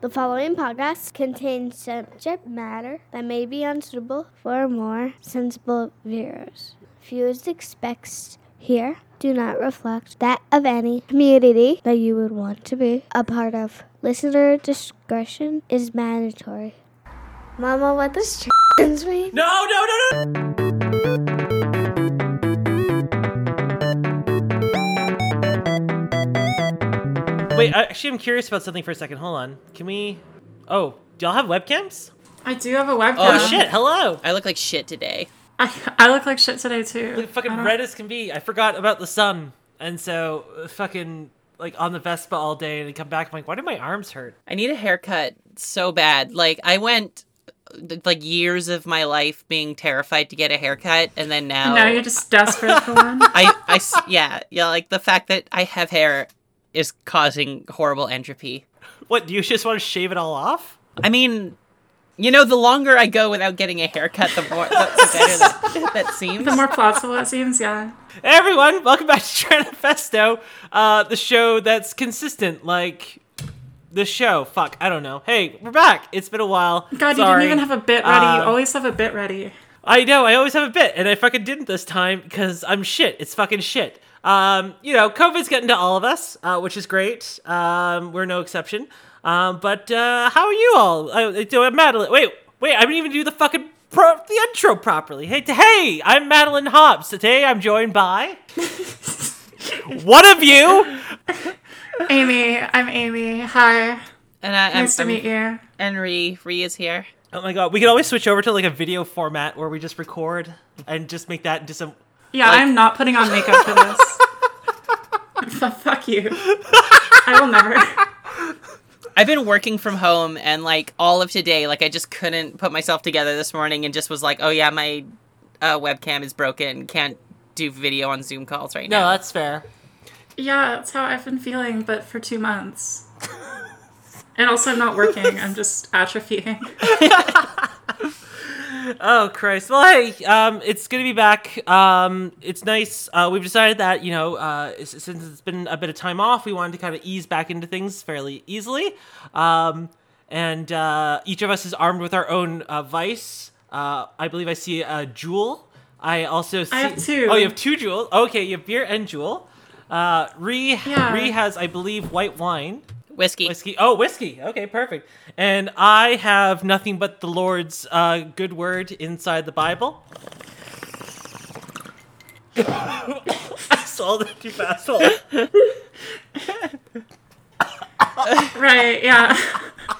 The following podcast contains subject matter that may be unsuitable for more sensible viewers. Views expressed here do not reflect that of any community that you would want to be a part of. Listener discretion is mandatory. Mama, what trans mean? No, no, no, no. Wait, uh, actually, I'm curious about something for a second. Hold on. Can we? Oh, do y'all have webcams? I do have a webcam. Oh shit! Hello. I look like shit today. I, I look like shit today too. Look fucking I red as can be. I forgot about the sun, and so uh, fucking like on the Vespa all day, and I come back. I'm like, why do my arms hurt? I need a haircut so bad. Like I went like years of my life being terrified to get a haircut, and then now, And now you're just desperate for one. I, I yeah, yeah. Like the fact that I have hair is causing horrible entropy. What? Do you just want to shave it all off? I mean, you know, the longer I go without getting a haircut, the more the, the better that, that seems. The more plausible it seems, yeah. Hey everyone, welcome back to Tranifesto, uh, the show that's consistent, like the show. Fuck, I don't know. Hey, we're back. It's been a while. God, you didn't even have a bit ready. you Uh, always have a bit ready. I know, I always have a bit, and I fucking didn't this time because I'm shit. It's fucking shit. Um, you know, COVID's getting to all of us, uh, which is great. Um, we're no exception. Um, but uh, how are you all? Uh, do I, Madeline? Wait, wait, I didn't even do the fucking pro- the intro properly. Hey, t- hey, I'm Madeline Hobbs. Today I'm joined by one of you. Amy, I'm Amy. Hi. and I, I'm, Nice to I'm- meet you. And Rhi, Rhi is here. Oh my god, we can always switch over to like a video format where we just record and just make that into some. Yeah, Like- I'm not putting on makeup for this. F- fuck you. I will never. I've been working from home and like all of today, like I just couldn't put myself together this morning and just was like, oh yeah, my uh, webcam is broken, can't do video on Zoom calls right now. No, now. that's fair. Yeah, that's how I've been feeling, but for two months. And also, I'm not working. I'm just atrophying. Oh Christ! Well, hey, um, it's good to be back. Um, it's nice. Uh, we've decided that you know, uh, since it's been a bit of time off, we wanted to kind of ease back into things fairly easily. Um, and uh, each of us is armed with our own uh, vice. Uh, I believe I see a Juul. I also see. have two. Oh, you have two Juuls. Okay, you have beer and Juul. Uh, Rhi, Yeah. Rhi has, I believe, white wine. Whiskey. Whiskey. Oh, whiskey. Okay, perfect. And I have nothing but the Lord's uh, good word inside the Bible. I swallowed it too fast. Hold. Right, yeah.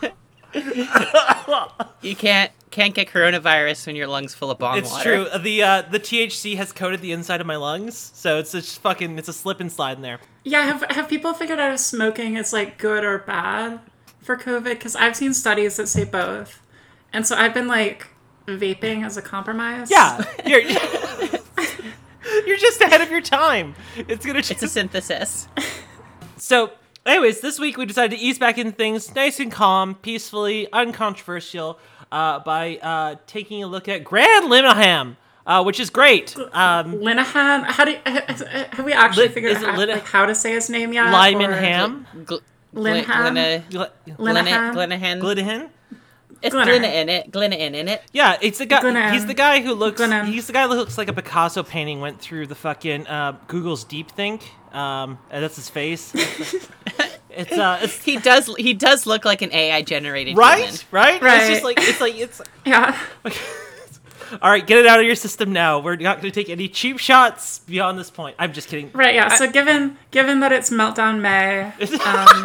You can't can't get coronavirus when your lungs full of bong It's water. true. The uh, the THC has coated the inside of my lungs, so it's just fucking. It's a slip and slide in there. Yeah, have, have people figured out if smoking is like good or bad for COVID? Because I've seen studies that say both. And so I've been like vaping as a compromise. Yeah, you're you're just ahead of your time. It's gonna. It's a synthesis. So, anyways, this week we decided to ease back in things nice and calm, peacefully, uncontroversial, uh, by uh, taking a look at Graham Linehan, uh, which is great. Um, Linehan, how do you, have we actually Lin- figured out Lin- like how to say his name yet? Lyman Or- Ham, Gl- Linehan? Glina, Glinahan. Glidahan. It's Glinner. Glina in it. Glina in in it. Yeah, it's the guy. Glenn. He's the guy who looks. Glenn. He's the guy who looks like a Picasso painting went through the fucking uh, Google's Deep Think. Um, and that's his face. it's uh, it's He does. He does look like an AI generated right, human. right. Right. It's just like it's like it's. Yeah. All right, get it out of your system now. We're not going to take any cheap shots beyond this point. I'm just kidding. Right, yeah. So given given that it's Meltdown May, um,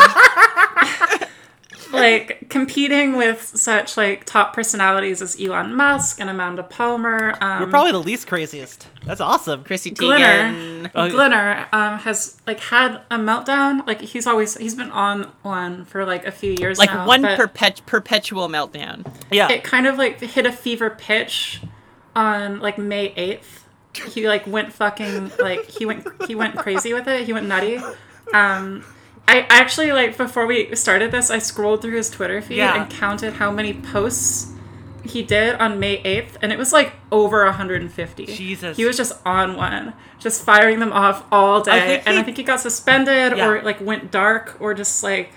like competing with such like top personalities as Elon Musk and Amanda Palmer, um, You're probably the least craziest. That's awesome. Chrissy Glinner, Teigen. Oh. Glinner um, has like had a meltdown. Like he's always he's been on one for like a few years Like now, one but perpet- perpetual meltdown. Yeah. it kind of like hit a fever pitch on like May eighth. He like went fucking like he went he went crazy with it. He went nutty. Um, I actually like before we started this, I scrolled through his Twitter feed Yeah. and counted how many posts he did on May 8th, and it was like over 150. Jesus. He was just on one, just firing them off all day. think and I think he got suspended Yeah. or like went dark or just like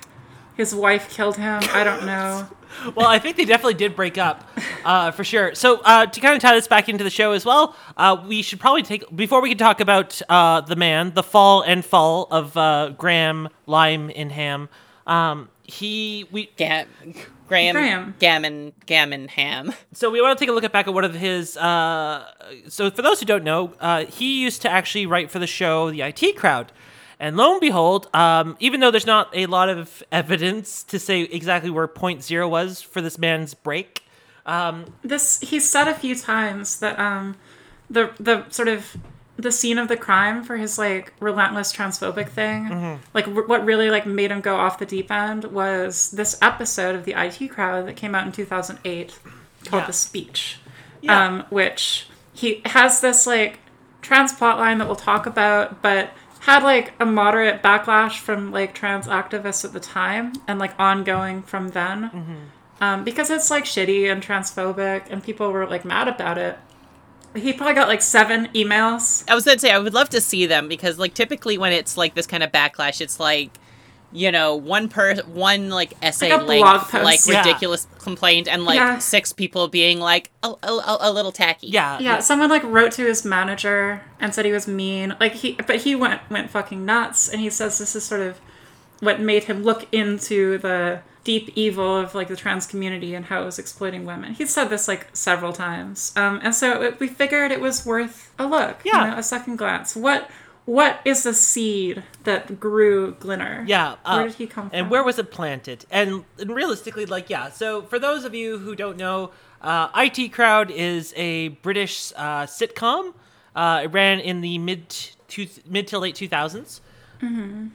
his wife killed him. I don't know. well, I think they definitely did break up, uh, for sure. So uh, to kind of tie this back into the show as well, uh, we should probably take before we can talk about uh, the man, the fall and fall of uh, Graham Lime in Ham. Um, he we Ga- Graham, Graham. Gammon, Gammon Ham. so we want to take a look at back at one of his. Uh, so for those who don't know, uh, he used to actually write for the show The IT Crowd, and lo and behold, um, even though there's not a lot of evidence to say exactly where Point Zero was for this man's break, This he's said a few times that um the the sort of the scene of the crime for his like relentless transphobic thing like r- what really like made him go off the deep end was this episode of the IT crowd that came out in 2008 called Yeah. The Speech Yeah. um which he has this like trans plot line that we'll talk about but had like a moderate backlash from like trans activists at the time and like ongoing from then. Um, because it's like shitty and transphobic and people were like mad about it. He probably got like seven emails. I was gonna say I would love to see them because like typically when it's like this kind of backlash, it's like you know one per one like essay Like a blog length post. like Yeah. ridiculous complaint and like Yeah. six people being like a, a, a, a little tacky. yeah, yeah someone like wrote to his manager and said he was mean like he but he went went fucking nuts and he says this is sort of what made him look into the deep evil of like the trans community and how it was exploiting women he said this like several times um, and so it, we figured it was worth a look you Yeah. know, a second glance what what is the seed that grew glinner Yeah. uh, where did he come from And where was it planted? And, and realistically, like, yeah. So for those of you who don't know, uh, IT Crowd is a British uh, sitcom. Uh, it ran in the mid two, mid to late two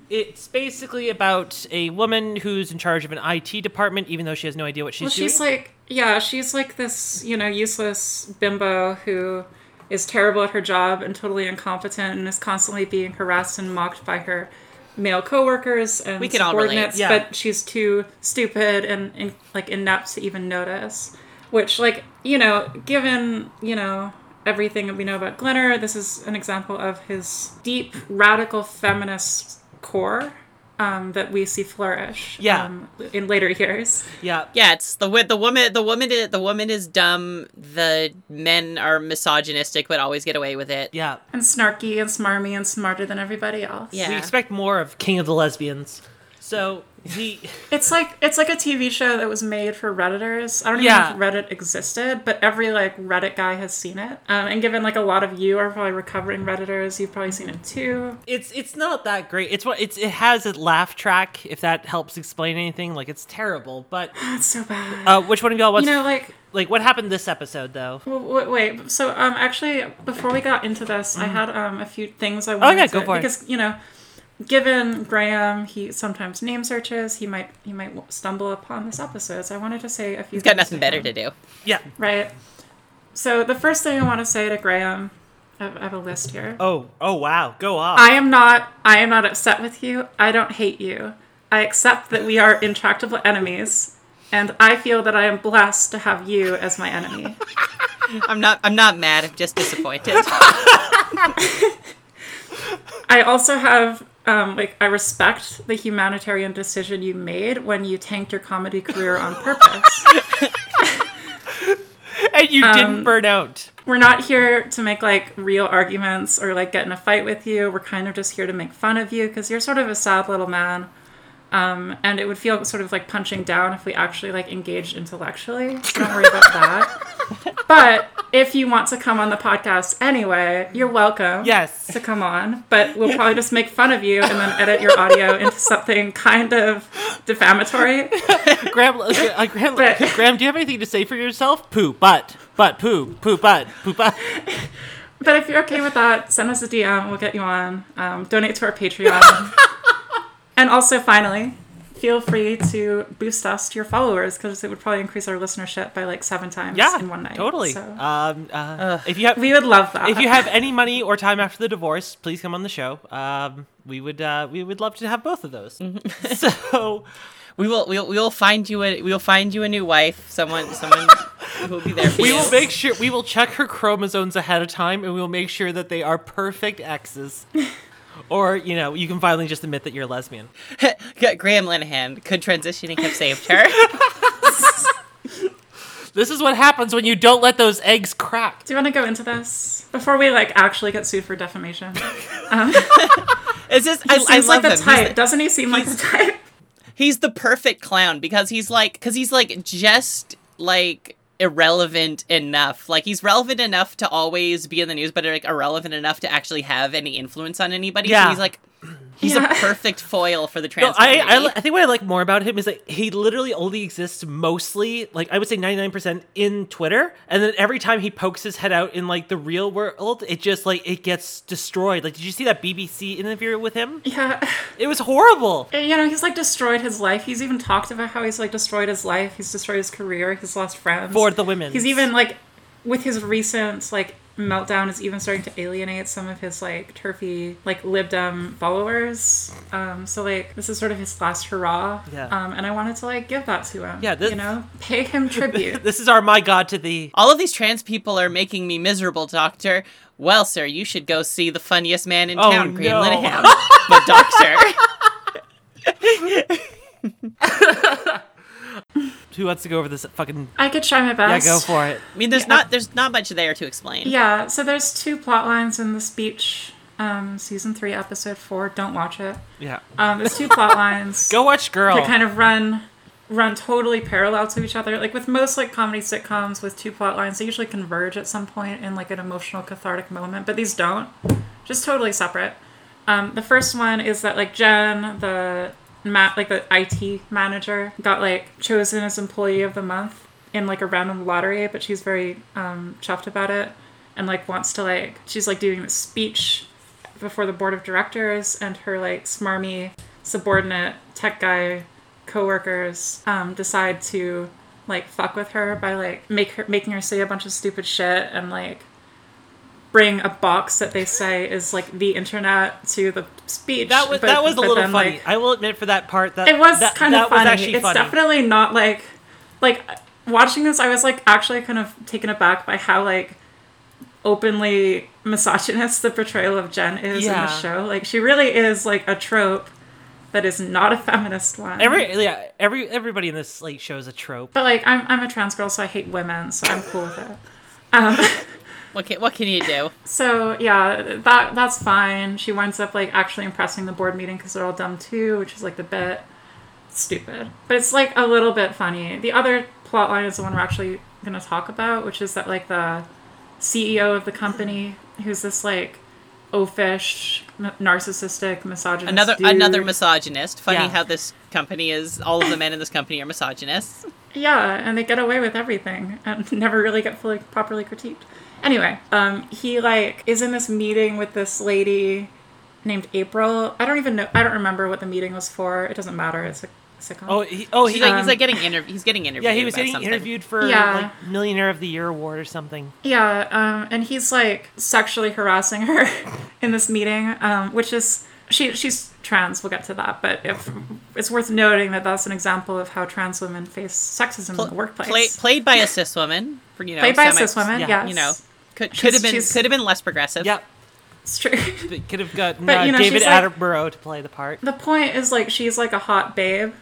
It's basically about a woman who's in charge of an IT department, even though she has no idea what she's doing. Well, she's doing. like, yeah, she's like this, you know, useless bimbo who is terrible at her job and totally incompetent and is constantly being harassed and mocked by her male coworkers and We can subordinates, yeah. but she's too stupid and, and like inept to even notice. Which, like, you know, given you know everything that we know about Glinner, this is an example of his deep radical feminist core. Um, that we see flourish Yeah. um, in later years. yeah. Yeah, it's the the woman the woman is, the woman is dumb. The men are misogynistic, but always get away with it. Yeah. and snarky and smarmy and smarter than everybody else. Yeah. We expect more of King of the Lesbians. So he. It's like it's like a TV show that was made for redditors. I don't Yeah. even know if Reddit existed, but every like Reddit guy has seen it. Um, and given like a lot of you are probably recovering redditors, you've probably seen it too. It's it's not that great. It's what it's it has a laugh track. If that helps explain anything, like it's terrible. But It's so bad. uh, which one of y'all wants? you know, like like what happened this episode though? w- w- wait. So um, actually, before we got into this, I had um a few things I wanted Mm. yeah, to go for it. because you know. Given Graham, he sometimes name searches. He might he might stumble upon this episode. So I wanted to say a few. He's got things nothing better him. to do. Yeah. Right. So the first thing I want to say to Graham, I have, a list here. Oh oh wow. Go on. I am not. I am not upset with you. I don't hate you. I accept that we are intractable enemies, and I feel that I am blessed to have you as my enemy. I'm not I'm not mad. I'm just disappointed. I also have. Um, like I respect the humanitarian decision you made when you tanked your comedy career on purpose. and you um, didn't burn out. We're not here to make like real arguments or like get in a fight with you. We're kind of just here to make fun of you because you're sort of a sad little man. Um, and it would feel sort of like punching down if we actually like engaged intellectually. Don't worry about that. But if you want to come on the podcast anyway, you're welcome. Yes. To come on, but we'll probably just make fun of you and then edit your audio into something kind of defamatory. Graham, uh, Graham, But- Graham, do you have anything to say for yourself? Poo, but, but, poo, poo, but, poo, but. But if you're okay with that, send us a DM. We'll get you on. Um, donate to our Patreon. And also, finally, feel free to boost us to your followers because it would probably increase our listenership by like seven times Yeah, in one night. totally. So Um, uh, if you have, we would love that. if you have any money or time after the divorce, please come on the show. Um, we would, uh, we would love to have both of those. so, we will we'll we'll find you a we'll find you a new wife. Someone someone who will be there for we you. will make sure we will check her chromosomes ahead of time, and we will make sure that they are perfect X's. Or, you know, you can finally just admit that you're a lesbian. Graham Linehan, could transitioning have saved her? This is what happens when you don't let those eggs crack. Do you want to go into this before we like actually get sued for defamation? Um, it's just He I, I love like the him. Type, the- doesn't he? Seem like the type. he's the perfect clown because he's like because he's like just like irrelevant enough like he's relevant enough to always be in the news but like irrelevant enough to actually have any influence on anybody so Yeah. he's like he's Yeah. a perfect foil for the No, trans I, I. I think what I like more about him is that he literally only exists mostly, like I would say 99% in Twitter. And then every time he pokes his head out in like the real world, it just like, it gets destroyed. Like, did you see that BBC interview with him? Yeah, It was horrible. Uh, you know, he's like destroyed his life. He's even talked about how he's like destroyed his life. He's destroyed his career. He's lost friends. For the women. He's even like, with his recent like meltdown, is even starting to alienate some of his like turfy like Lib Dem followers. Um, so like this is sort of his last hurrah. Yeah. Um, and I wanted to like give that to him. Yeah, this- you know, pay him tribute. This is our my god to thee. all of these trans people are making me miserable doctor well sir you should go see the funniest man in Oh, town graham no. linehan but doctor Who wants to go over this fucking. I could try my best. Yeah, go for it. i mean there's not there's not much there to explain Yeah, so there's two plot lines in the speech. Um, season three, episode four. Don't watch it. Yeah. Um, there's two plot lines Go watch Girl. that kind of run run totally parallel to each other. Like with most like comedy sitcoms with two plot lines, they usually converge at some point in like an emotional cathartic moment, but these don't. Just totally separate. Um, the first one is that like Jen, the ma- like the IT manager, got like chosen as employee of the month in like a random lottery, but she's very um, chuffed about it and like wants to like she's like doing this speech before the board of directors and her like smarmy subordinate tech guy coworkers um, decide to like fuck with her by like make her making her say a bunch of stupid shit and like bring a box that they say is like the internet to the speech. that was but- that was a little then, funny. like, I will admit for that part that it was that, kind that of funny. was actually it's funny. definitely not like like watching this. I was like actually kind of taken aback by how like openly misogynist the portrayal of Jen is in the show. Like she really is like a trope that is not a feminist one. Every yeah, every everybody in this like show is a trope. but like I'm I'm a trans girl, so I hate women, so I'm cool with it. Um, what can, what can you do So yeah, that that's fine. She winds up like actually impressing the board meeting because they're all dumb too, which is like the bit stupid, but it's like a little bit funny. The other plot line is the one we're actually gonna talk about, which is that like the CEO of the company, who's this like oafish, narcissistic, misogynist. another dude. another misogynist funny Yeah. how this company is all of the men in this company are misogynists Yeah, and they get away with everything and never really get fully properly critiqued. Anyway, um, he like is in this meeting with this lady named April. I don't even know. I don't remember what the meeting was for. It doesn't matter. It's a sitcom. Oh, he, oh, he he's like um, he's like getting interv- he's getting interviewed yeah, he was getting something. interviewed for Yeah. like Millionaire of the Year award or something. Yeah, um, and he's like sexually harassing her in this meeting, um, which is she she's trans. We'll get to that, but if it's worth noting that that's an example of how trans women face sexism in the workplace. Play, played by a cis woman for you know Played by a cis woman, yeah, yes. you know could could have been she's- could have been less progressive Yeah, it's true. could have gotten But, uh, you know, David she's like- Attenborough to play the part. the point is like she's like a hot babe,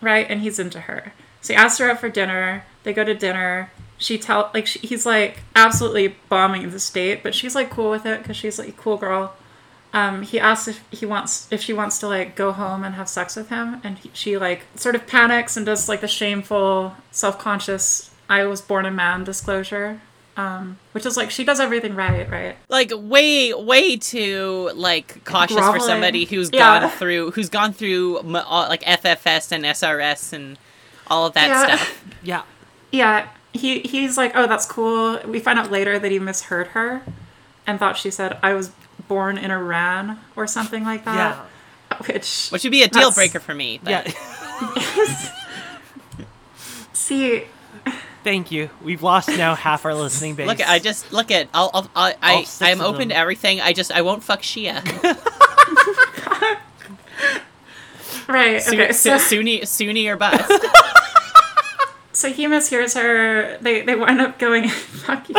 right? And he's into her. So he asks her out for dinner. They go to dinner. She tell like she, he's like absolutely bombing the state, but she's like cool with it because she's like a cool girl. Um, he asks if he wants if she wants to like go home and have sex with him, and he, she like sort of panics and does like the shameful, self conscious "I was born a man" disclosure, um, which is like she does everything right, right? like way way too like cautious for somebody who's Yeah. gone through who's gone through like FFS and SRS and all of that Yeah. stuff. Yeah, Yeah, he he's like, oh, that's cool. We find out later that he misheard her, and thought she said, "I was born in Iran" or something like that. yeah, Which, Which would be a deal breaker for me. But yeah. see, Thank you. We've lost now half our listening base. Look, I just look at. I'll. I'll I. All I six I'm open them. to everything. I just. I won't fuck Shia. right? Su- Okay, so, Su- Sunni, Sunni or bust. so he mishears her. They they wind up going. Fuck you.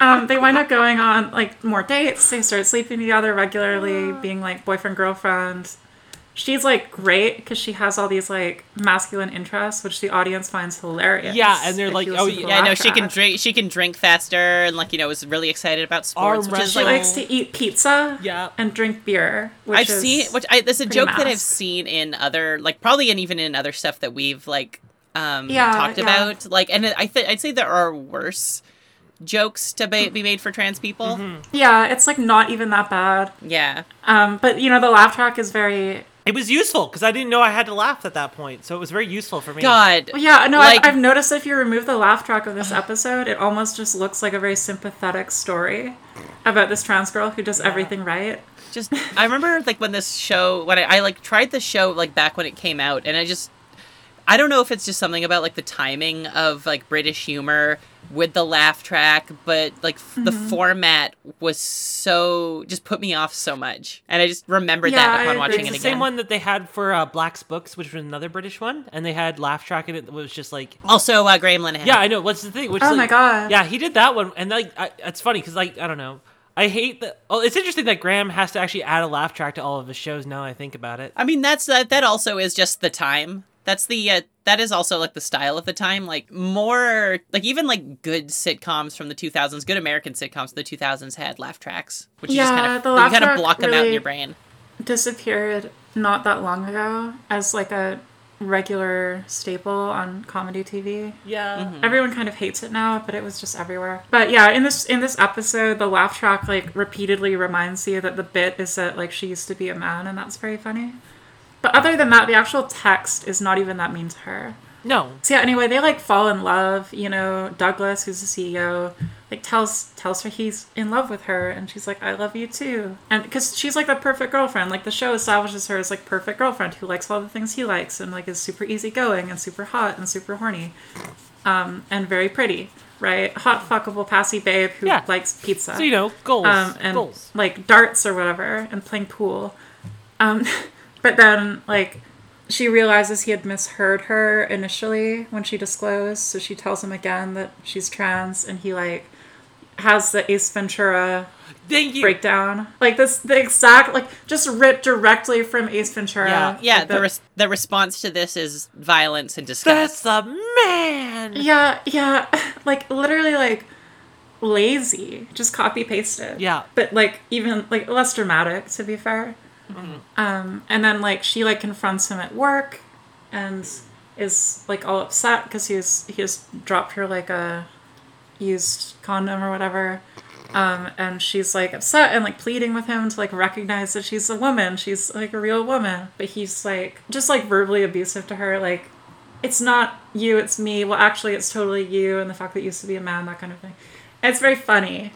um, they wind up going on like more dates. They start sleeping together regularly, being like boyfriend girlfriend. She's like great because she has all these like masculine interests, which the audience finds hilarious. Yeah, and they're like, oh, listen to the Yeah, I know she can drink. She can drink faster, and like you know, is really excited about sports, Arm which is She like likes to eat pizza. Yeah. and drink beer. Which I've seen. Which I there's a joke that I've seen in other like probably and even in other stuff that we've like um Yeah, talked yeah. about. Like, and I th- I'd say there are worse jokes to be, be made for trans people. Mm-hmm. Yeah, it's like not even that bad. Yeah. Um, but you know, the laugh track is very. It was useful because I didn't know I had to laugh at that point, so it was very useful for me. God. Yeah, no, Like- I've, I've noticed if you remove the laugh track of this episode, it almost just looks like a very sympathetic story about this trans girl who does everything right. just I remember like when this show when I, I like tried the show like back when it came out and I just I don't know if it's just something about like the timing of like British humor with the laugh track, but like f the Mm-hmm. format was so just put me off so much, and I just remembered Yeah, that I upon agree. watching It's it the again. same one that they had for uh, Black's Books, which was another British one, and they had laugh track in it that was just like, Also, uh, Graham Linehan. yeah, I know. What's the thing? Which Oh is, my God. Yeah, he did that one, and like, I, it's funny because like I don't know. I hate that. Oh, it's interesting that Graham has to actually add a laugh track to all of his shows. Now I think about it. I mean that's that. That also is just the time. That's the uh, that is also like the style of the time. Like more like even like good sitcoms from the 2000s, good American sitcoms from the 2000s had laugh tracks, which you just kind of the you kind of track block them out in your brain. Disappeared not that long ago as like a regular staple on comedy TV. Yeah. Mm-hmm. Everyone kind of hates it now, but it was just everywhere. But yeah, in this in this episode, the laugh track like repeatedly reminds you that the bit is that like she used to be a man, and that's very funny. But other than that, the actual text is not even that mean to her. No. So yeah, anyway, they like fall in love. You know, Douglas, who's the CEO, like tells tells her he's in love with her, and she's like, "I love you too." And because she's like the perfect girlfriend, like the show establishes her as like perfect girlfriend who likes all the things he likes, and like is super easygoing and super hot and super horny, um, and very pretty, right? Hot fuckable passy babe who Yeah. likes pizza So you know, goals. um, and goals. like darts or whatever and playing pool. Um, but then like she realizes he had misheard her initially when she disclosed, so she tells him again that she's trans, and he like has the Ace Ventura Thank you. breakdown, like this the exact like just ripped directly from Ace Ventura. Yeah. Yeah, Like, the res- the response to this is violence and disgust. That's a man. Yeah, yeah, like literally like lazy, just copy pasted. Yeah. but like even like less dramatic to be fair. Um, and then like she like confronts him at work, and is like all upset because he has he has dropped her like a used condom or whatever. Um, and she's like upset and like pleading with him to like recognize that she's a woman. She's like a real woman. But he's like just like verbally abusive to her. Like, it's not you, it's me. Well, actually, it's totally you. And the fact that you used to be a man, that kind of thing. And it's very funny.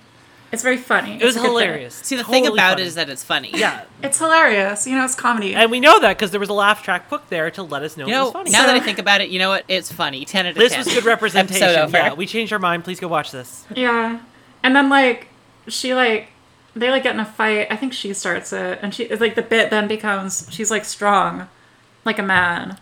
It's very funny. It was It's a good bit. hilarious. See, the thing about funny. it is that it's funny. yeah, It's hilarious. You know, it's comedy. and we know that because there was a laugh track put there to let us know You it was funny. now that I think about it, you know what? It's funny. Ten out of this ten. was good representation. Episode over. Yeah, we changed our mind. Please go watch this. Yeah. And then like she like they like get in a fight. I think she starts it and she it's like the bit then becomes she's like strong like a man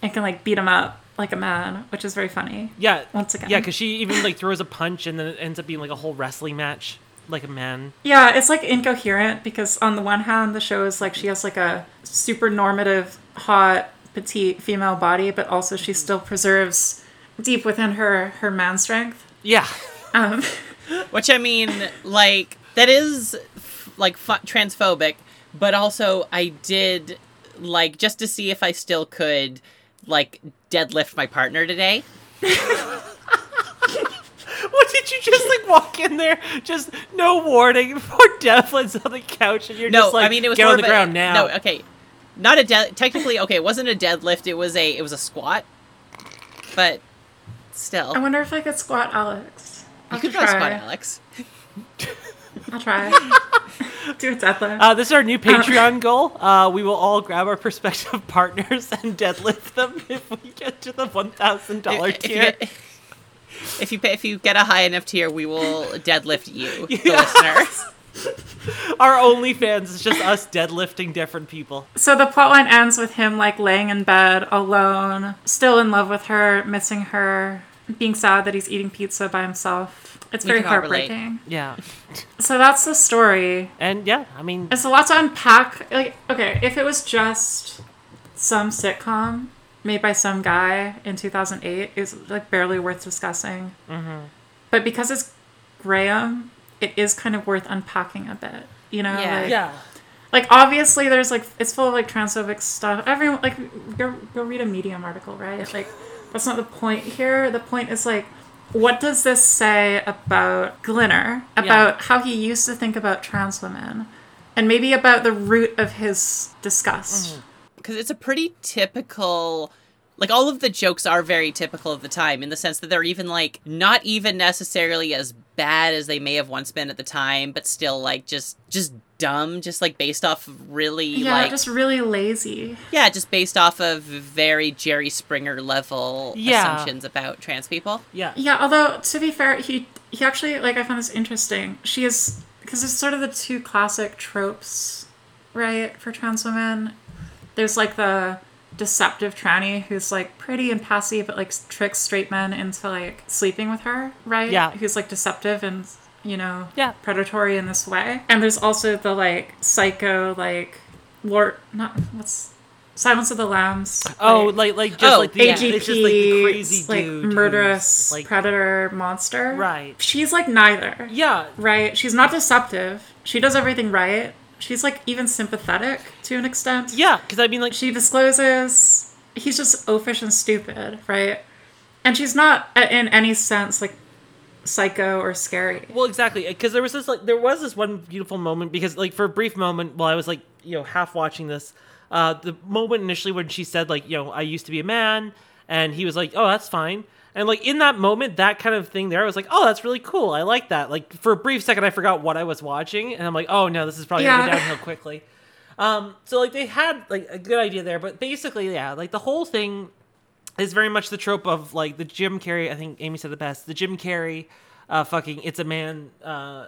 and can like beat him up like a man, which is very funny. Yeah, Once again. Yeah, because she even like throws a punch and then it ends up being like a whole wrestling match, like a man. Yeah, it's like incoherent because on the one hand the show is like she has like a super normative hot petite female body, but also she still preserves deep within her her man strength. Yeah, Um Which I mean, like that is f- like fu- transphobic, but also I did like just to see if I still could like deadlift my partner today. what did you just like walk in there, just no warning, poor Devlin's on the couch and you're No, just like, I mean it was get on the of a- ground now. No, okay, not a dead. Technically, okay, it wasn't a deadlift. It was a it was a squat, but still, I wonder if I could squat Alex. I'll you could have to probably try. squat Alex. I'll try. Do a deadlift. Uh, this is our new Patreon goal. Uh, we will all grab our prospective partners and deadlift them if we get to the one thousand dollar If, if you tier. get, if you pay, if you get a high enough tier, we will deadlift you, the Yes. listener. Our OnlyFans is just us deadlifting different people. So the plotline ends with him like laying in bed alone, still in love with her, missing her, being sad that he's eating pizza by himself. It's We very can all relate. heartbreaking. Yeah, So that's the story. and yeah, I mean, It's a lot to unpack. Like, okay, if it was just some sitcom made by some guy in 2008, it's like barely worth discussing. Mm-hmm. But because it's Graham, it is kind of worth unpacking a bit. You know, Yeah. like, yeah, like obviously there's like it's full of like transphobic stuff. Everyone like go go read a Medium article, right? Like that's not the point here. The point is like what does this say about Glinner? About how he used to think about trans women? And maybe about the root of his disgust. Mm. because it's a pretty typical like all of the jokes are very typical of the time in the sense that they're even like not even necessarily as bad as they may have once been at the time but still like just just dumb just like based off of really Yeah, like just really lazy. yeah just based off of very jerry springer level Yeah. assumptions about trans people yeah, Yeah, although to be fair, he he actually like I found this interesting. She is because it's sort of the two classic tropes, right, for trans women. There's like the deceptive tranny who's like pretty and passy, but like tricks straight men into like sleeping with her, right? Yeah. who's like deceptive and you know Yeah. predatory in this way. And there's also the like psycho like Lord not what's Silence of the Lambs. Oh, like, like like just Oh, like the AGP, it's just like the crazy like dude, murderous like predator monster. right. She's like neither. Yeah, Right? She's not deceptive. She does everything right. She's like even sympathetic to an extent. yeah, because I mean, like She discloses he's just oafish and stupid, right? And she's not uh, in any sense like psycho or scary. Well, exactly, because there was this like there was this one beautiful moment because like for a brief moment while I was like you know half watching this, uh, the moment initially when she said like you know I used to be a man, and he was like oh that's fine, and like in that moment that kind of thing there I was like oh that's really cool I like that like for a brief second I forgot what I was watching and I'm like oh no this is probably gonna go downhill quickly. Um, so like they had like a good idea there, but basically yeah like the whole thing is very much the trope of like the Jim Carrey. I think Amy said the best. The Jim Carrey, uh, fucking it's a man, uh,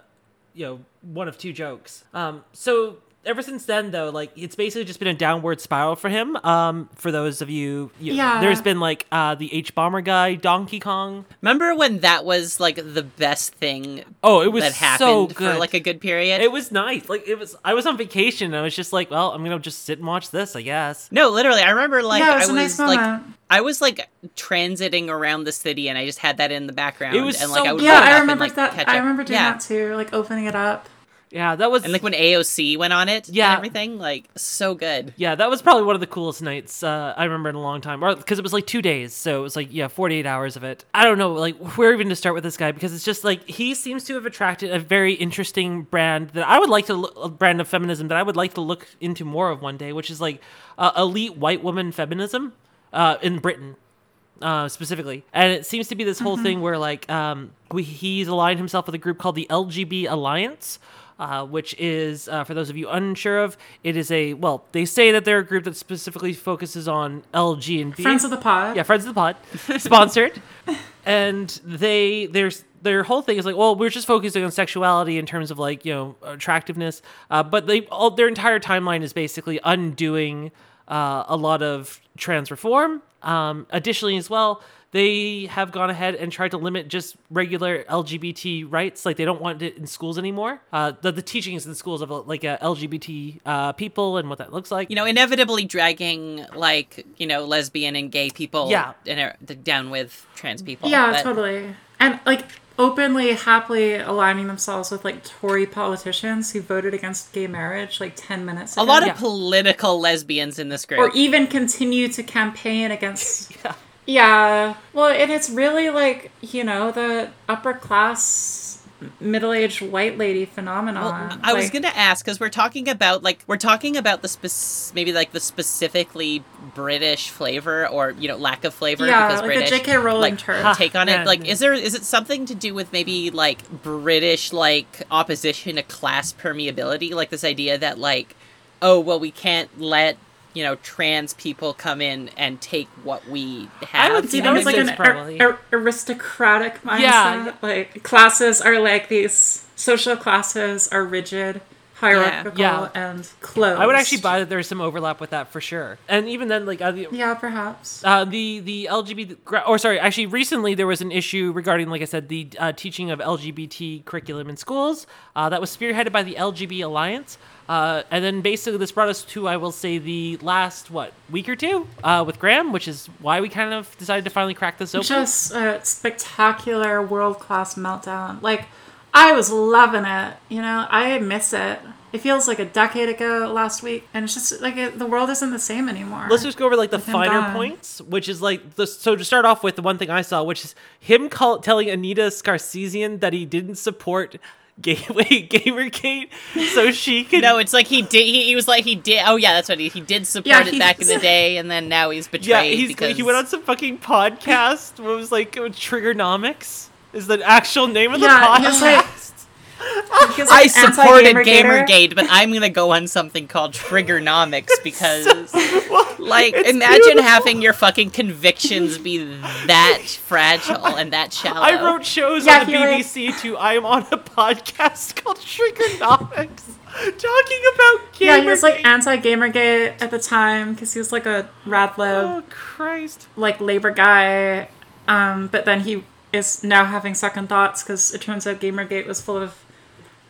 you know, one of two jokes. Um, so ever since then though, like it's basically just been a downward spiral for him. Um, for those of you, you Yeah. there's been like uh the Hbomberguy, Donkey Kong. remember when that was like the best thing Oh, it was that happened so for like a good period it was nice. Like it was. I was on vacation. And I was just like, well, I'm gonna just sit and watch this. I guess. no literally i remember like yeah, it was i a was nice like moment. I was like transiting around the city, and I just had that in the background. It was and like so I would good. yeah, wake up I and, remember like, that. catch I remember doing yeah. that too, like opening it up. Yeah, that was. And like when AOC went on it, Yeah. and everything, like so good. Yeah, that was probably one of the coolest nights uh, I remember in a long time. Or because it was like two days, so it was like yeah, forty eight hours of it. I don't know, like where even to start with this guy because it's just like he seems to have attracted a very interesting brand that I would like to look, a brand of feminism that I would like to look into more of one day, which is like uh, elite white woman feminism uh, in Britain uh, specifically. And it seems to be this whole thing where like um, we, he's aligned himself with a group called the LGB Alliance. Uh, which is, uh, for those of you unsure of, it is a well. They say that they're a group that specifically focuses on LG and B. Friends of the pod. yeah, friends of the pod, sponsored, and they there's their whole thing is like, well, we're just focusing on sexuality in terms of like you know attractiveness, uh, but they all their entire timeline is basically undoing uh, a lot of trans reform. Um, additionally, as well, they have gone ahead and tried to limit just regular LGBT rights. Like they don't want it in schools anymore. Uh, the the teachings in schools of like uh, LGBT uh, people and what that looks like. You know, inevitably dragging like you know lesbian and gay people, Yeah. and er, down with trans people. Yeah, But- totally. And like openly, happily aligning themselves with like Tory politicians who voted against gay marriage like 10 minutes ago. A lot of Yeah. political lesbians in this group. Or even continue to campaign against. yeah. yeah. Well, and it's really like, you know, the upper class, middle aged white lady phenomenon. I was gonna ask because we're talking about like we're talking about the spec- maybe like the specifically British flavor or you know lack of flavor Yeah, because like the British J.K. Rowling like turd. take on it. Like, is there is it something to do with maybe like British like opposition to class permeability? Like this idea that like oh well we can't let you know trans people come in and take what we have. I would See, Yeah, that was makes like an ar- ar- aristocratic mindset. Yeah. Like classes are like these social classes are rigid hierarchical Yeah. and close. I would actually buy that there's some overlap with that for sure. And even then, like uh, the, Yeah, perhaps. uh, the the LGBT or sorry, actually recently there was an issue regarding, like I said, the uh, teaching of LGBT curriculum in schools. Uh, that was spearheaded by the LGB Alliance. Uh, and then basically this brought us to, I will say, the last what week or two uh, with Graham, which is why we kind of decided to finally crack this open. Just a spectacular world class meltdown. Like, I was loving it. You know, I miss it. It feels like a decade ago last week, and it's just like it, the world isn't the same anymore. Let's just go over like the finer gone. points, which is like the so to start off with the one thing I saw, which is him call, telling Anita Sarkeesian that he didn't support Gateway Gamergate, so she could. No, it's like he did. He, he was like he did. Oh yeah, that's what he he did support Yeah, it back in the day, and then now he's betrayed yeah, he's, because he went on some fucking podcast. what was like Triggernomics is the actual name of the yeah, podcast. he like, he was I supported anti-Gamergater. Gamergate, but I'm gonna go on something called Triggernomics because, Well, like, imagine beautiful. having your fucking convictions be that fragile and that shallow. I wrote shows Yeah, on the he wrote- BBC too. I am on a podcast called Triggernomics, talking about Gamergate. Yeah, he was like anti-Gamergate at the time because he was like a rad lib, oh Christ. like labor guy. Um, but then he is now having second thoughts because it turns out Gamergate was full of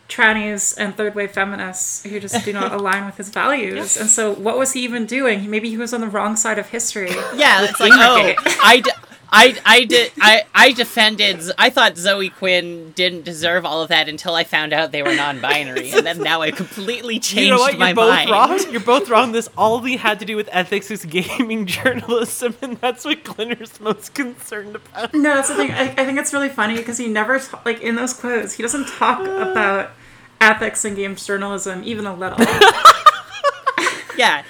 trannies and third wave feminists who just do not align with his values. And so, what was he even doing? Maybe he was on the wrong side of history. Yeah, it's like, oh, Gamergate. I, d- I, I did, I, I defended. I thought Zoe Quinn didn't deserve all of that until I found out they were non-binary, and then now I completely changed You know what? my You're both mind. wrong. You're both wrong. This only had to do with ethics is gaming journalism, and that's what Glinner's most concerned about. No, that's the thing. I, I think it's really funny because he never, ta- like, in those quotes, he doesn't talk about ethics in games journalism even a little. Yeah.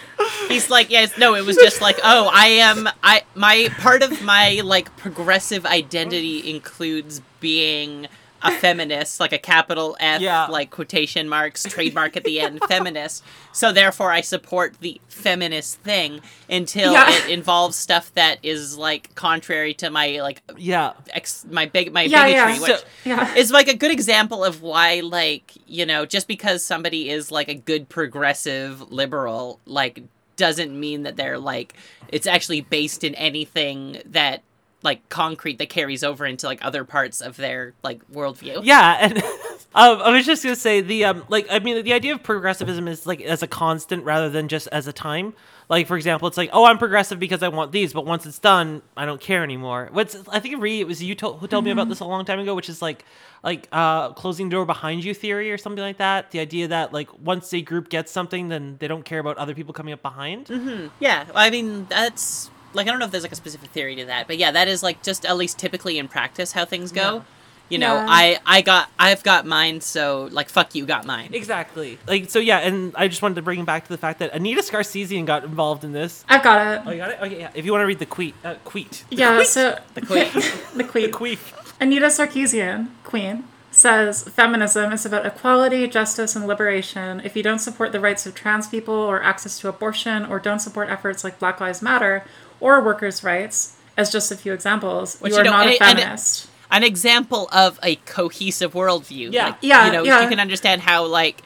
He's like, yes, no, it was just like, oh, I am I my part of my like progressive identity includes being a feminist, like a capital F, Yeah. like quotation marks, trademark at the end, feminist. So therefore I support the feminist thing until Yeah. it involves stuff that is like contrary to my like Yeah. ex my big my Yeah, bigotry, yeah. which So- yeah. is like a good example of why like you know just because somebody is like a good progressive liberal like doesn't mean that they're like it's actually based in anything that like concrete that carries over into like other parts of their like worldview Yeah, and um, I was just gonna say the um, like I mean the idea of progressivism is like as a constant rather than just as a time. Like for example, it's like oh I'm progressive because I want these, but once it's done, I don't care anymore. What's I think Rhi, it was you told, who told me about this a long time ago, which is like like uh, closing the door behind you theory or something like that. The idea that like once a group gets something, then they don't care about other people coming up behind. yeah i mean that's like i don't know if there's like a specific theory to that but yeah that is like just at least typically in practice how things go Yeah. you know Yeah. i i got i've got mine so like fuck you got mine Exactly. Like so, yeah. And I just wanted to bring it back to the fact that Anita Sarkeesian got involved in this. I've got it. Oh, you got it. Okay, yeah. If you want to read the tweet, uh, tweet. Yeah, so the queen the queen. Queef. Anita Sarkeesian, Queen, says feminism is about equality, justice, and liberation. If you don't support the rights of trans people or access to abortion, or don't support efforts like Black Lives Matter or workers' rights, as just a few examples, Which, you you are not a and- and- feminist. an example of a cohesive worldview. Yeah. Like, Yeah, You know, yeah. you can understand how, like,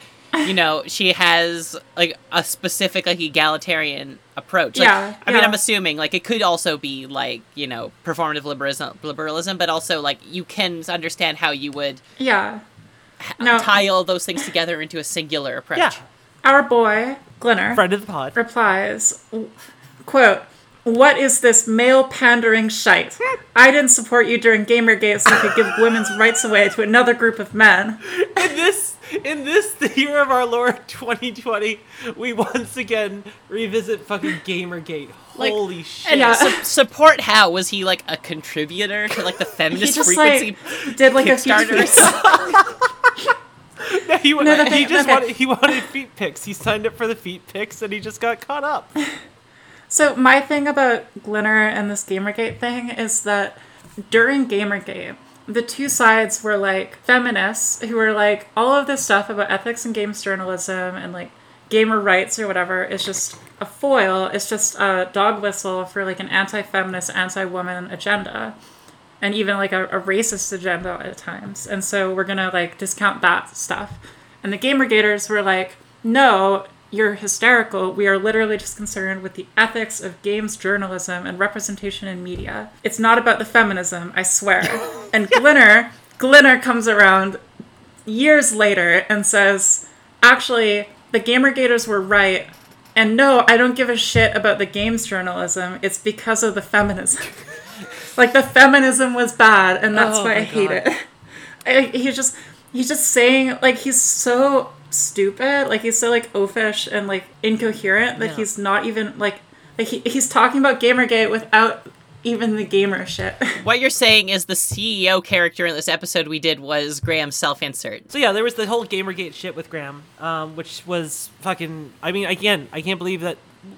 you know, she has like a specific like egalitarian approach. Like, Yeah, I mean. I'm assuming like it could also be like you know performative liberalism, liberalism, but also like you can understand how you would yeah. No. tie all those things together into a singular approach. Yeah. Our boy, Glinner, Friend of the pod. replies, quote, what is this male pandering shite? I didn't support you during Gamergate so you could give women's rights away to another group of men. in this in this the year of our Lord 2020, we once again revisit fucking Gamergate. Like, Holy uh, shit! And Yeah. su- support how was he like a contributor to like the He feminist just frequency like did like a few Kickstarters? Yeah, he, No, the he thing- just okay. wanted he wanted feet pics. He signed up for the feet pics, and he just got caught up. So my thing about Glinner and this Gamergate thing is that during Gamergate, the two sides were like feminists who were like all of this stuff about ethics and games journalism and like gamer rights or whatever is just a foil. It's just a dog whistle for like an anti-feminist, anti-woman agenda. And even like a, a racist agenda at times. And so we're gonna like discount that stuff. And the Gamergaters were like, no, you're hysterical. We are literally just concerned with the ethics of games journalism and representation in media. It's not about the feminism, I swear. and Glinner, Glinner comes around years later and says, actually, the Gamergaters were right. And no, I don't give a shit about the games journalism. It's because of the feminism. like the feminism was bad, and that's Oh why I my hate it. I, he's just he's just saying like he's so stupid, like he's so like oafish and like incoherent that Yeah. he's not even like like he, he's talking about Gamergate without even the gamer shit. What you're saying is the CEO character in this episode we did was Graham's self-insert. So yeah, there was the whole Gamergate shit with Graham, um, which was fucking. I mean, again, I can't believe that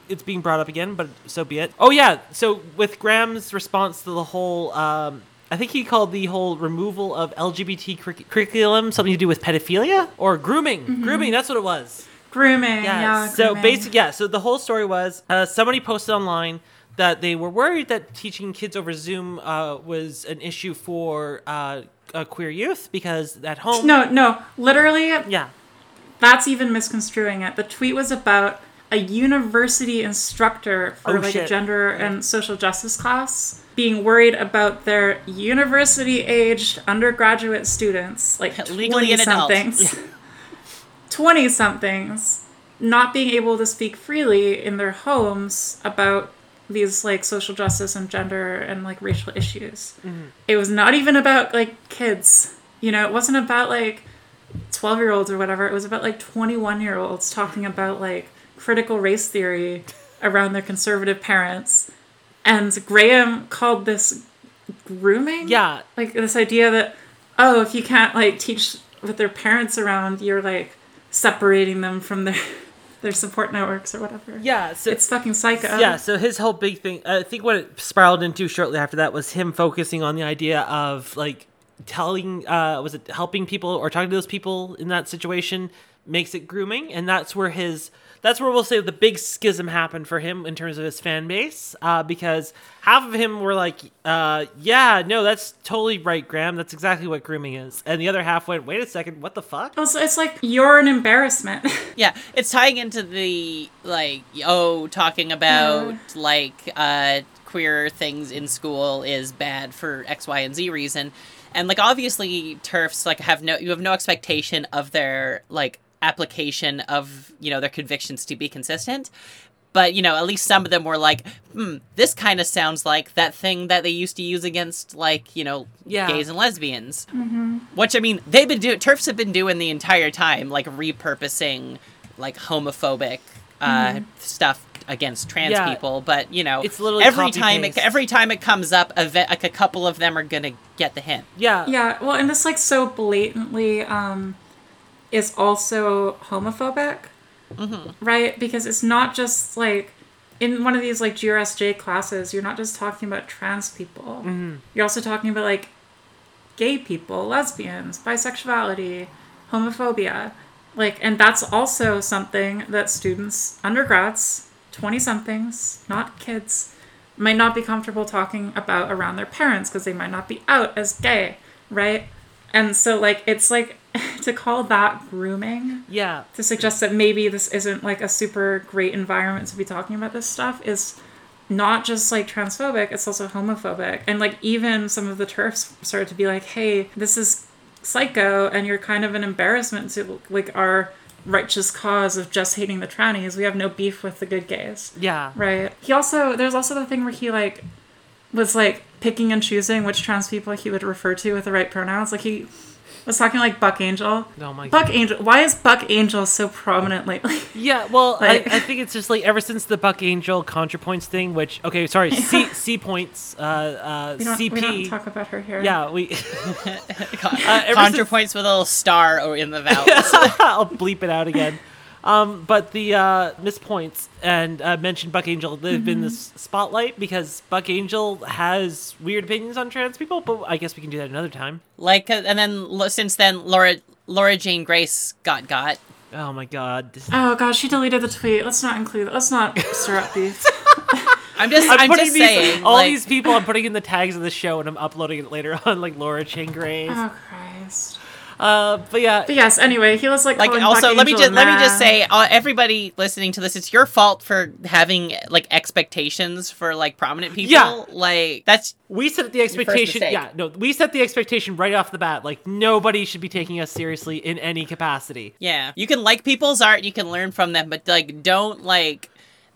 it's being brought up again, but so be it. Oh yeah, so with Graham's response to the whole, um, I think he called the whole removal of LGBT curric- curriculum something to do with pedophilia or grooming. Grooming, that's what it was. grooming, Yeah. yeah. so grooming. basically, yeah. So the whole story was uh, somebody posted online that they were worried that teaching kids over Zoom uh, was an issue for uh, uh, queer youth because at home. No, no, literally, Yeah. that's even misconstruing it. The tweet was about a university instructor for Oh, like shit. a gender and social justice class being worried about their university aged undergraduate students, like Legally 20 somethings. 20 somethings, not being able to speak freely in their homes about these like social justice and gender and like racial issues. Mm-hmm. It was not even about like kids. You know, it wasn't about like 12 year olds or whatever. It was about like 21 year olds talking about like critical race theory around their conservative parents. And Graham called this grooming. Yeah. Like this idea that, oh, if you can't like teach with their parents around, you're like separating them from their their support networks or whatever. Yeah. So It's fucking psycho. yeah. So his whole big thing, I think, what it spiraled into shortly after that was him focusing on the idea of like telling, uh, was it helping people or talking to those people in that situation makes it grooming, and that's where his. That's where we'll say the big schism happened for him in terms of his fan base, uh, because half of him were like, uh, "Yeah, no, that's totally right, Graham. That's exactly what grooming is," and the other half went, "Wait a second, what the fuck?" Also, it's like you're an embarrassment. Yeah, it's tying into the like oh talking about like uh queer things in school is bad for X, Y, and Z reason. And like obviously turfs like have no you have no expectation of their like application of, you know, their convictions to be consistent. But you know, at least some of them were like, "Hmm, this kind of sounds like that thing that they used to use against, like, you know, Yeah. gays and lesbians." Which I mean, they've been doing. Turfs have been doing the entire time, like repurposing, like homophobic uh, stuff against trans Yeah. people. But you know, It's literally every copy time it, every time it comes up, a ve- like a couple of them are gonna get the hint. Yeah. Yeah, well, and this like so blatantly um, is also homophobic, mm-hmm. right? Because it's not just like in one of these like GRSJ classes, you're not just talking about trans people. Mm-hmm. You're also talking about like gay people, lesbians, bisexuality, homophobia, like, and that's also something that students, undergrads, twenty somethings, not kids, might not be comfortable talking about around their parents because they might not be out as gay, right? And so, like, it's like to call that grooming, Yeah. to suggest that maybe this isn't like a super great environment to be talking about this stuff is not just like transphobic, it's also homophobic. And like, even some of the turfs started to be like, hey, this is psycho, and you're kind of an embarrassment to like our righteous cause of just hating the trannies. We have no beef with the good gays. Yeah. Right. He also there's also the thing where he like was like picking and choosing which trans people he would refer to with the right pronouns. Like he was talking like Buck Angel. Oh my Buck Angel. Why is Buck Angel so prominent lately? Yeah, well, Like- I, I think it's just like ever since the Buck Angel ContraPoints thing, which okay, sorry, C C points, uh, uh, We don't, we don't talk about her here. yeah, we. Con- ever Contrapoints with a little star o- in the vowels. I'll bleep it out again. Um, but the uh, Miss Points and uh, mentioned Buck Angel. They've been this spotlight because Buck Angel has weird opinions on trans people. But I guess we can do that another time. like, uh, and then lo- since then, Laura Laura Jane Grace got got. Oh my god. Oh god, she deleted the tweet. Let's not include. Let's not stir up beef. I'm just I'm, I'm, putting just these, saying, all like, these people. I'm putting in the tags of the show, and I'm uploading it later on, like Laura Chang Grace. oh Christ. Uh, but yeah, But yes, anyway, he was like, like also let me just let me just say uh, everybody listening to this it's your fault for having like expectations for like prominent people Yeah. like that's we set the expectation. Yeah, no, we set the expectation right off the bat. Like nobody should be taking us seriously in any capacity. yeah you can like people's art you can learn from them but like don't like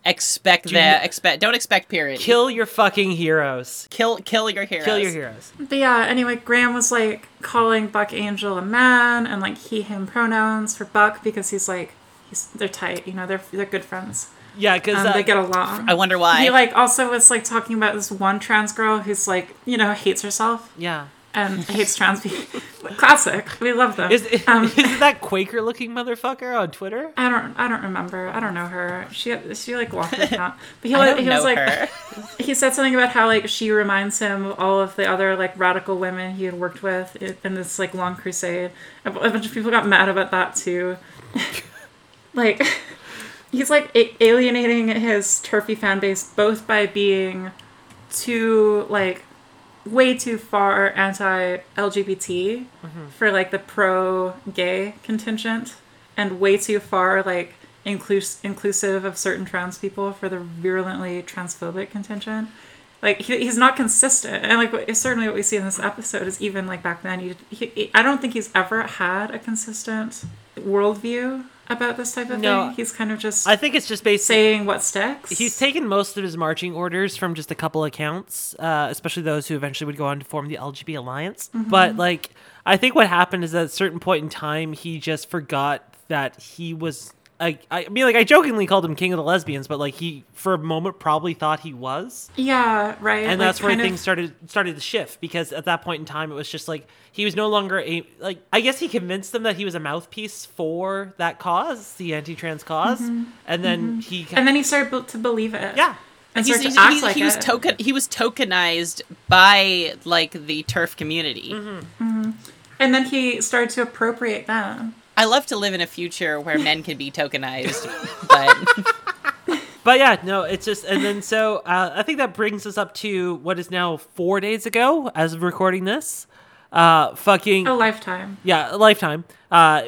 expect that expect don't expect purity Kill your fucking heroes. kill kill your heroes Kill your heroes. But yeah, anyway, Graham was like calling Buck Angel a man and like he him pronouns for Buck because he's like he's they're tight, you know, they're they're good friends. Yeah, because Um, they get along. i wonder why He like also was like talking about this one trans girl who's like you know hates herself yeah. And hates trans people. Classic. We love them. Is, is um, it that Quaker looking motherfucker on Twitter? I don't. I don't remember. I don't know her. She she like walked her down. But he, I was- don't he was like her. he said something about how like she reminds him of all of the other like radical women he had worked with in, in this like long crusade. A, a bunch of people got mad about that too. like he's like a- alienating his turfy fan base both by being too like way too far anti LGBT mm-hmm. for like the pro gay contingent and way too far like inclus- inclusive of certain trans people for the virulently transphobic contingent. Like he, he's not consistent, and like what- certainly what we see in this episode is even like back then. He, he, I don't think he's ever had a consistent worldview about this type of No, thing. He's kind of just I think it's just basically saying what sticks. He's taken most of his marching orders from just a couple accounts, uh, especially those who eventually would go on to form the LGB Alliance. But like, I think what happened is at a certain point in time, he just forgot that he was. I, I mean, like I jokingly called him king of the lesbians, but like he, for a moment, probably thought he was, yeah, right. and like, that's where kind of- things started started to shift because at that point in time, it was just like he was no longer a like. I guess he convinced them that he was a mouthpiece for that cause, the anti-trans because mm-hmm. and then mm-hmm. he, And then he started be- to believe it. yeah, And He's, start to he's- act he's- like he was token he was tokenized by like the turf community Mm-hmm. mm-hmm. And then he started to appropriate them. I love to live in a future where men can be tokenized, but But yeah, no, it's just, and then so uh, I think that brings us up to what is now four days ago as of recording this. Uh, fucking A lifetime. yeah, a lifetime. Uh,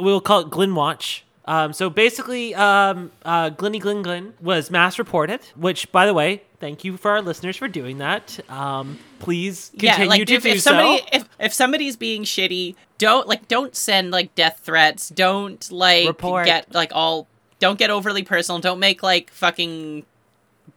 we'll call it Glen Watch. Um, so basically, um, uh, Glenny Glen Glen was mass reported. Which, by the way, thank you for our listeners for doing that. Um, please continue yeah, like to if, do if somebody so. if, if somebody's being shitty, don't like don't send like death threats. Don't like Report. get like all don't get overly personal. Don't make like fucking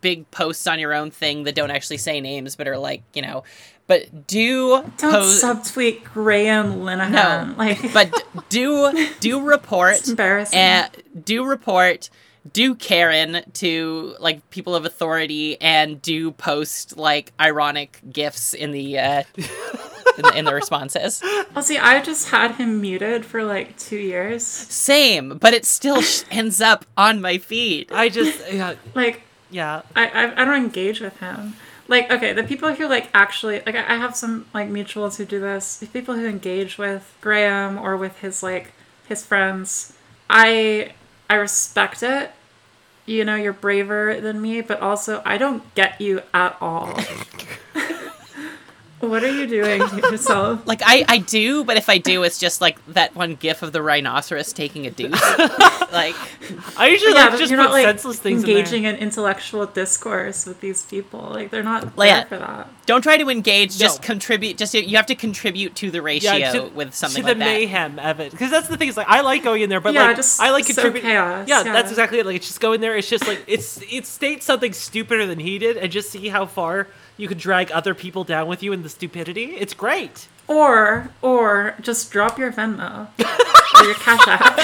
big posts on your own thing that don't actually say names but are like, you know, but do Don't post subtweet Graham Linehan. No, Like, but do do report it's embarrassing. and do report do karen to like people of authority and do post like ironic gifs in the uh in the, in the responses well, see, I just had him muted for like two years. same but it still ends up on my feed I just, yeah, Like, yeah. I, I, I don't engage with him. Like, okay, the people who like actually like I I have some like mutuals who do this. The people who engage with Graham or with his like his friends, I I respect it. You know, you're braver than me, but also I don't get you at all. what are you doing to yourself? like I, I do but if i do it's just like that one gif of the rhinoceros taking a deuce like I usually yeah, like just you're put not like senseless things engaging in in, intellectual discourse with these people. Like they're not Like, there for that. don't try to engage just No. contribute just you have to contribute to the ratio. Yeah, to, with something to the like that mayhem of it, because that's the thing. Is like I like going in there, but Yeah, like just I like so contributing. chaos, yeah, yeah. that's exactly it. Like it's just go in there. It's just like it's it states something stupider than he did, and just see how far you could drag other people down with you in the stupidity. It's great. Or or just drop your Venmo or your Cash App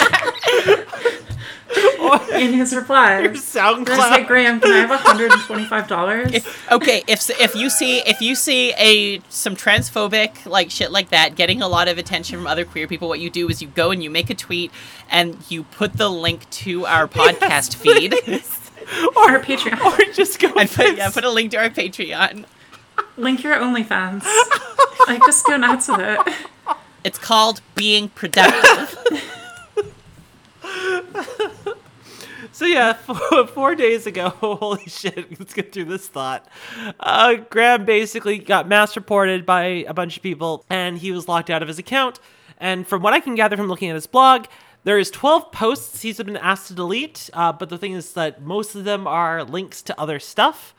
in his replies. Just say, Graham, can I have hundred and twenty-five dollars? okay if if you see if you see a some transphobic like shit like that getting a lot of attention from other queer people what you do is you go and you make a tweet and you put the link to our podcast feed Or Patreon. or just go. and put, yeah, put a link to our patreon Link your OnlyFans. like just go nuts with it. it's called being productive So yeah, four, four days ago, holy shit, let's get through this thought. Uh, Graham basically got mass reported by a bunch of people, and he was locked out of his account. And from what I can gather from looking at his blog, there is 12 posts he's been asked to delete, uh, but the thing is that most of them are links to other stuff.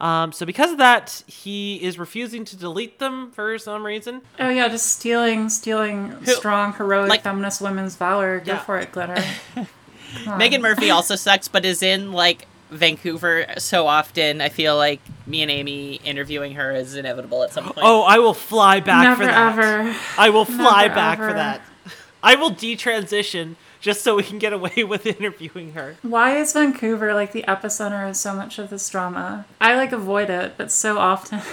Um, so because of that, he is refusing to delete them for some reason. Oh yeah, just stealing, stealing strong, heroic like- feminist women's valor. Go Yeah. for it, glitter. Meghan Murphy also sucks, but is in like Vancouver so often. I feel like me and Amy interviewing her is inevitable at some point. Oh, I will fly back Never for that. ever. I will fly Never back for that. I will detransition just so we can get away with interviewing her. Why is Vancouver like the epicenter of so much of this drama? I like avoid it, but so often.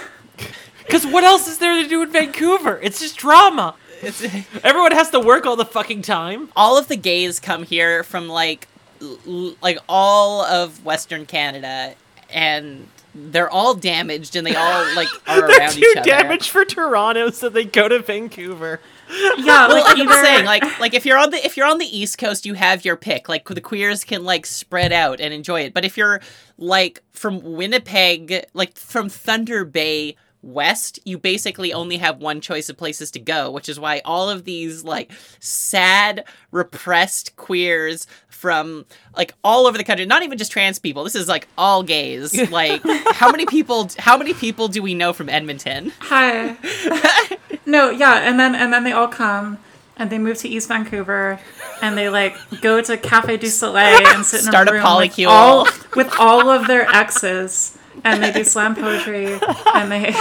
Because what else is there to do in Vancouver? It's just drama. It's, Everyone has to work all the fucking time. all of the gays come here from like l- l- like all of Western Canada, and they're all damaged, and they all like are They're too damaged for Toronto, so they go to Vancouver. Yeah, Well, like I'm either saying, like like if you're on the if you're on the East Coast, you have your pick. Like the queers can like spread out and enjoy it. But if you're like from Winnipeg, like from Thunder Bay west, you basically only have one choice of places to go, which is why all of these like sad, repressed queers from like all over the country, not even just trans people. This is like all gays. Like how many people how many people do we know from Edmonton? hi. no, yeah, and then and then they all come and they move to East Vancouver and they like go to Cafe Deux Soleils and sit in Start a a room polycule. with all with all of their exes and they do slam poetry and they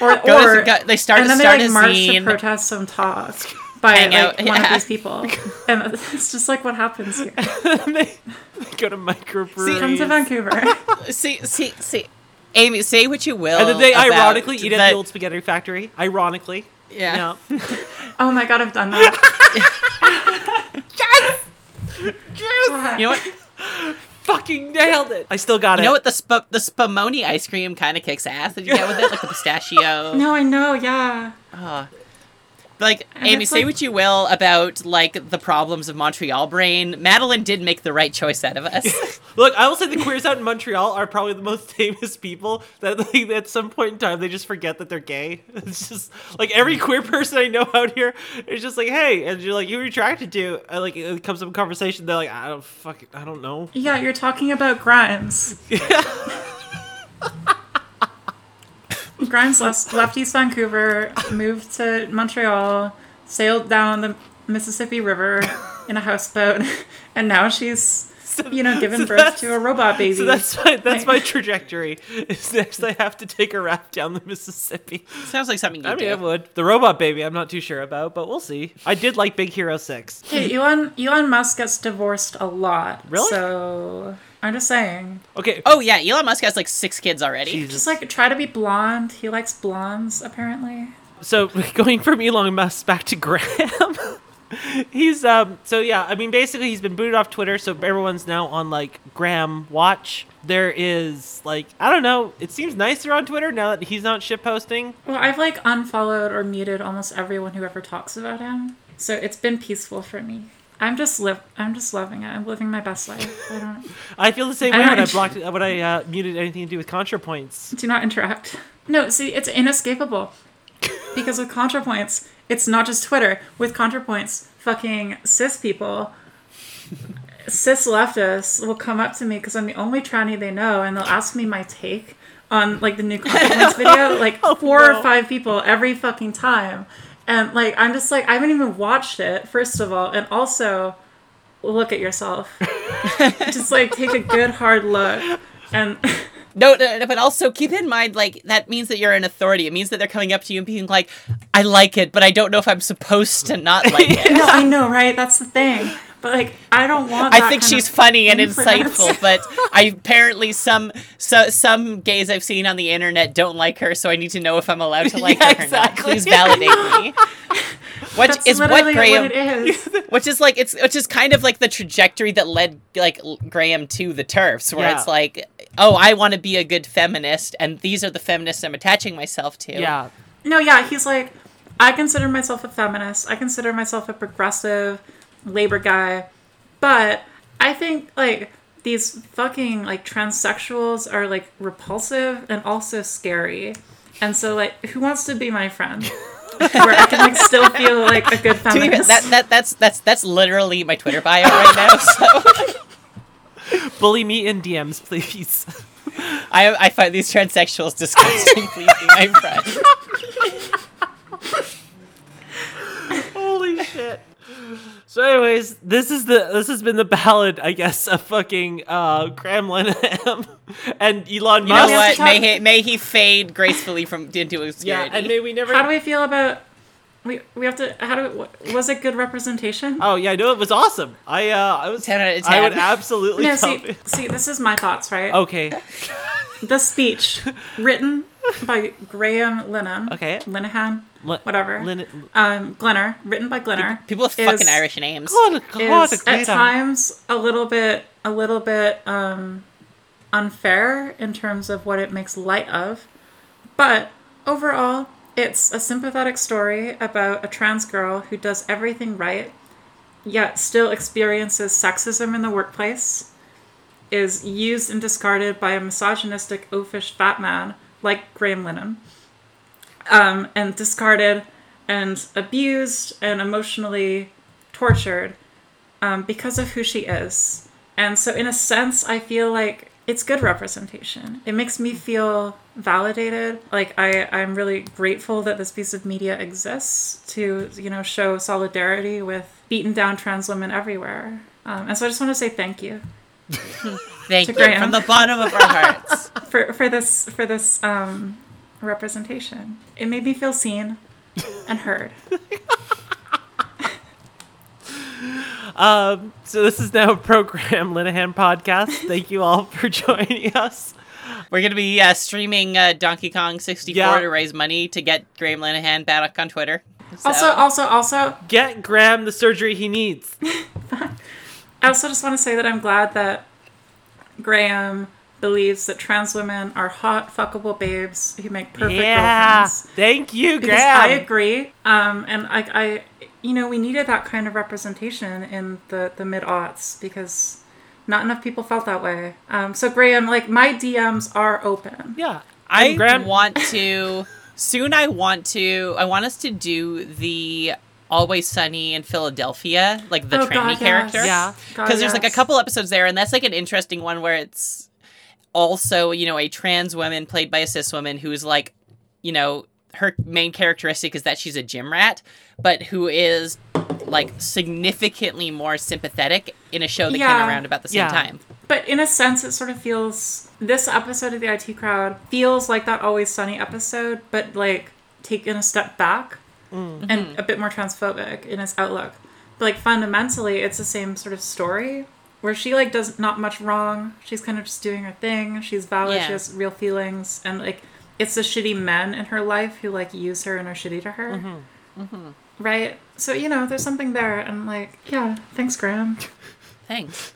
or Go to- or go- they start and then start they a like march zine. to protest some talk by Hang like out, one yeah. of these people and it's just like what happens here. they, they go to microbreweries. Come to Vancouver. see, see, see. Amy, say what you will. and then they ironically eat at that- the old spaghetti factory. Ironically. Yeah. Yeah. Oh my god, I've done that. You know what? Fucking nailed it. I still got You it. You know what? The sp- the spumoni ice cream kind of kicks ass. Did you get with it, like the pistachio? No, I know, yeah. Like And Amy, say like- what you will about like the problems of Montreal brain. Madeline did make the right choice out of us. Look, I will say the queers out in Montreal are probably the most famous people that like, at some point in time they just forget that they're gay. It's just like every queer person I know out here is just like, hey, and you're like, who are you attracted to? And, like it comes up in conversation, they're like, I don't fucking, I don't know. Yeah, you're talking about Grimes. Grimes left, left East Vancouver, moved to Montreal, sailed down the Mississippi River in a houseboat, and now she's, you know, given so birth to a robot baby. So that's my that's my trajectory. Is next I have to take a raft down the Mississippi. Sounds like something you I mean, do. I would. The robot baby, I'm not too sure about, but we'll see. I did like Big Hero Six. Hey, Elon, Elon Musk gets divorced a lot. Really? So, I'm just saying. Okay. Oh yeah, Elon Musk has like six kids already. Jesus. Just like, try to be blonde. He likes blondes, apparently. So going from Elon Musk back to Graham. he's um so yeah, I mean basically he's been booted off Twitter, so everyone's now on like Graham Watch. There is like I don't know, it seems nicer on Twitter now that he's not shit posting. Well, I've like unfollowed or muted almost everyone who ever talks about him. So it's been peaceful for me. I'm just live. I'm just loving it. I'm living my best life. I don't I feel the same I way when I blocked when I uh, muted anything to do with ContraPoints. do not interact. No, see, it's inescapable. Because with ContraPoints, it's not just Twitter. With ContraPoints, fucking cis people, cis leftists will come up to me because I'm the only tranny they know, and they'll ask me my take on like the new ContraPoints video. Like four no. or five people every fucking time, and like I'm just like I haven't even watched it. First of all, and also look at yourself. just like take a good hard look, and. No, no, no, but also keep in mind, like that means that you're an authority. It means that they're coming up to you and being like, "I like it, but I don't know if I'm supposed to not like it." No, I know, right? That's the thing. But like, I don't want. I think she's funny and insightful, but I apparently some so some gays I've seen on the internet don't like her, so I need to know if I'm allowed to like Yeah, her or not. Please validate me. Which That's is what Graham, what it is. which is like it's which is kind of like the trajectory that led like Graham to the turfs, where Yeah. it's like, oh, I want to be a good feminist, and these are the feminists I'm attaching myself to. Yeah. No, yeah, he's like, I consider myself a feminist. I consider myself a progressive labor guy, but I think like these fucking like transsexuals are like repulsive and also scary. And so like, who wants to be my friend? where I can like still feel like a good To be feminist. that, that that's that's that's literally my Twitter bio right now. So Bully me in DMs, please. I I find these transsexuals disgusting. Please be my friend. Holy shit. So, anyways, this is the this has been the ballad, I guess, of fucking uh, Graham Lenham and Elon You know Musk. have what? May he may he fade gracefully from into Yeah, obscurity. and may we never. How do we feel about? We we have to. How do? What, was it good representation? Oh yeah, I know it was awesome. I uh, I was. 10 out of I would absolutely. no, tell see, see, this is my thoughts, right? Okay. The speech written by Graham Linehan. Okay. Linehan, Li- whatever. Lin- um, Glinner, written by Glinner. People with is- fucking Irish names. God, God, is at times a little bit a little bit um, unfair in terms of what it makes light of, but overall, it's a sympathetic story about a trans girl who does everything right, yet still experiences sexism in the workplace, is used and discarded by a misogynistic, oafish fat man like Graham Lennon, um, and discarded and abused and emotionally tortured um, because of who she is. And so, in a sense, I feel like it's good representation. It makes me feel validated. Like I, I'm really grateful that this piece of media exists to, you know, show solidarity with beaten down trans women everywhere. Um, and so, I just want to say thank you Thank you Graham. from the bottom of our hearts. for for this for this um, representation. It made me feel seen and heard. Um, so this is now a program Linehan podcast. Thank you all for joining us. We're gonna be uh, streaming uh, Donkey Kong 64 Yeah. to raise money to get Graham Linehan back on Twitter. So- Also, also, also, Get Graham the surgery he needs. I also just want to say that I'm glad that Graham believes that trans women are hot, fuckable babes who make perfect yeah. girlfriends. Thank you, Because I agree. Um, and I, I, you know, we needed that kind of representation in the the mid aughts because not enough people felt that way. Um, so Graham, like my DMs are open. yeah. I Graham, want to soon. I want to. I want us to do the Always Sunny in Philadelphia, like the Oh, tranny God, yes. character. Yeah. Because there's like a couple episodes there, and that's like an interesting one where it's also you know a trans woman played by a cis woman who's like, you know, her main characteristic is that she's a gym rat, but who is like significantly more sympathetic in a show that came Yeah. around about the same Yeah. time. But in a sense, it sort of feels this episode of the IT crowd feels like that Always Sunny episode, but like taken a step back mm. and mm-hmm. a bit more transphobic in its outlook. But like fundamentally, it's the same sort of story where she like does not much wrong. She's kind of just doing her thing. She's valid. Yeah. She has real feelings, and like it's the shitty men in her life who like use her and are shitty to her. Right. So you know, there's something there, and like, yeah, thanks, Graham. Thanks.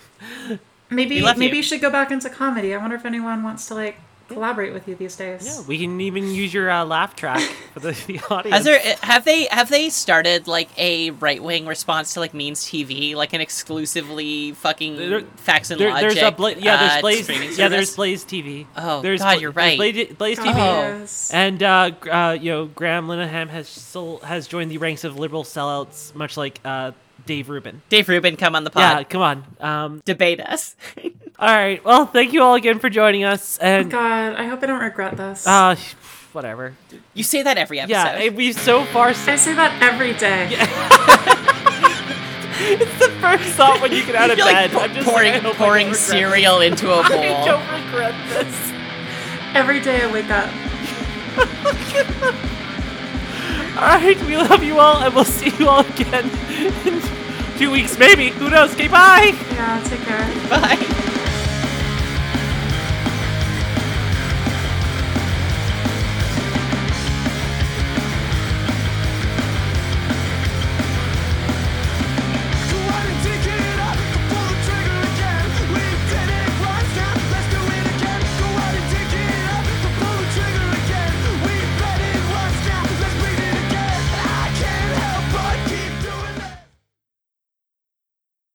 Maybe maybe you. you should go back into comedy. I wonder if anyone wants to like collaborate with you these days. Yeah, we can even use your uh, laugh track for the, the audience. Has there have they have they started like a right wing response to like Means TV, like an exclusively fucking There- facts and There- logic? there's a Bla- yeah, there's uh, Blaze. streaming Yeah, there's? Blaze TV. Oh, there's God, Bla- you're there's right. Blaze, Blaze Oh, TV. yes. And uh, uh, you know, Graham Linehan has still has joined the ranks of liberal sellouts, much like uh, Dave Rubin. Dave Rubin, come on the pod. Yeah, come on. Um, Debate us. all right. Well, thank you all again for joining us, and God, I hope I don't regret this. uh, whatever. you say that every episode. Yeah, we've so far. I say that every day. it's the first thought when you get out of You're bed. pou- I'm just pouring saying, I hope I pouring don't regret cereal into a bowl. I don't regret this. Every day I wake up. All right, we love you all, and we'll see you all again in two weeks, maybe. Who knows? Okay, bye. Yeah, take care. Bye.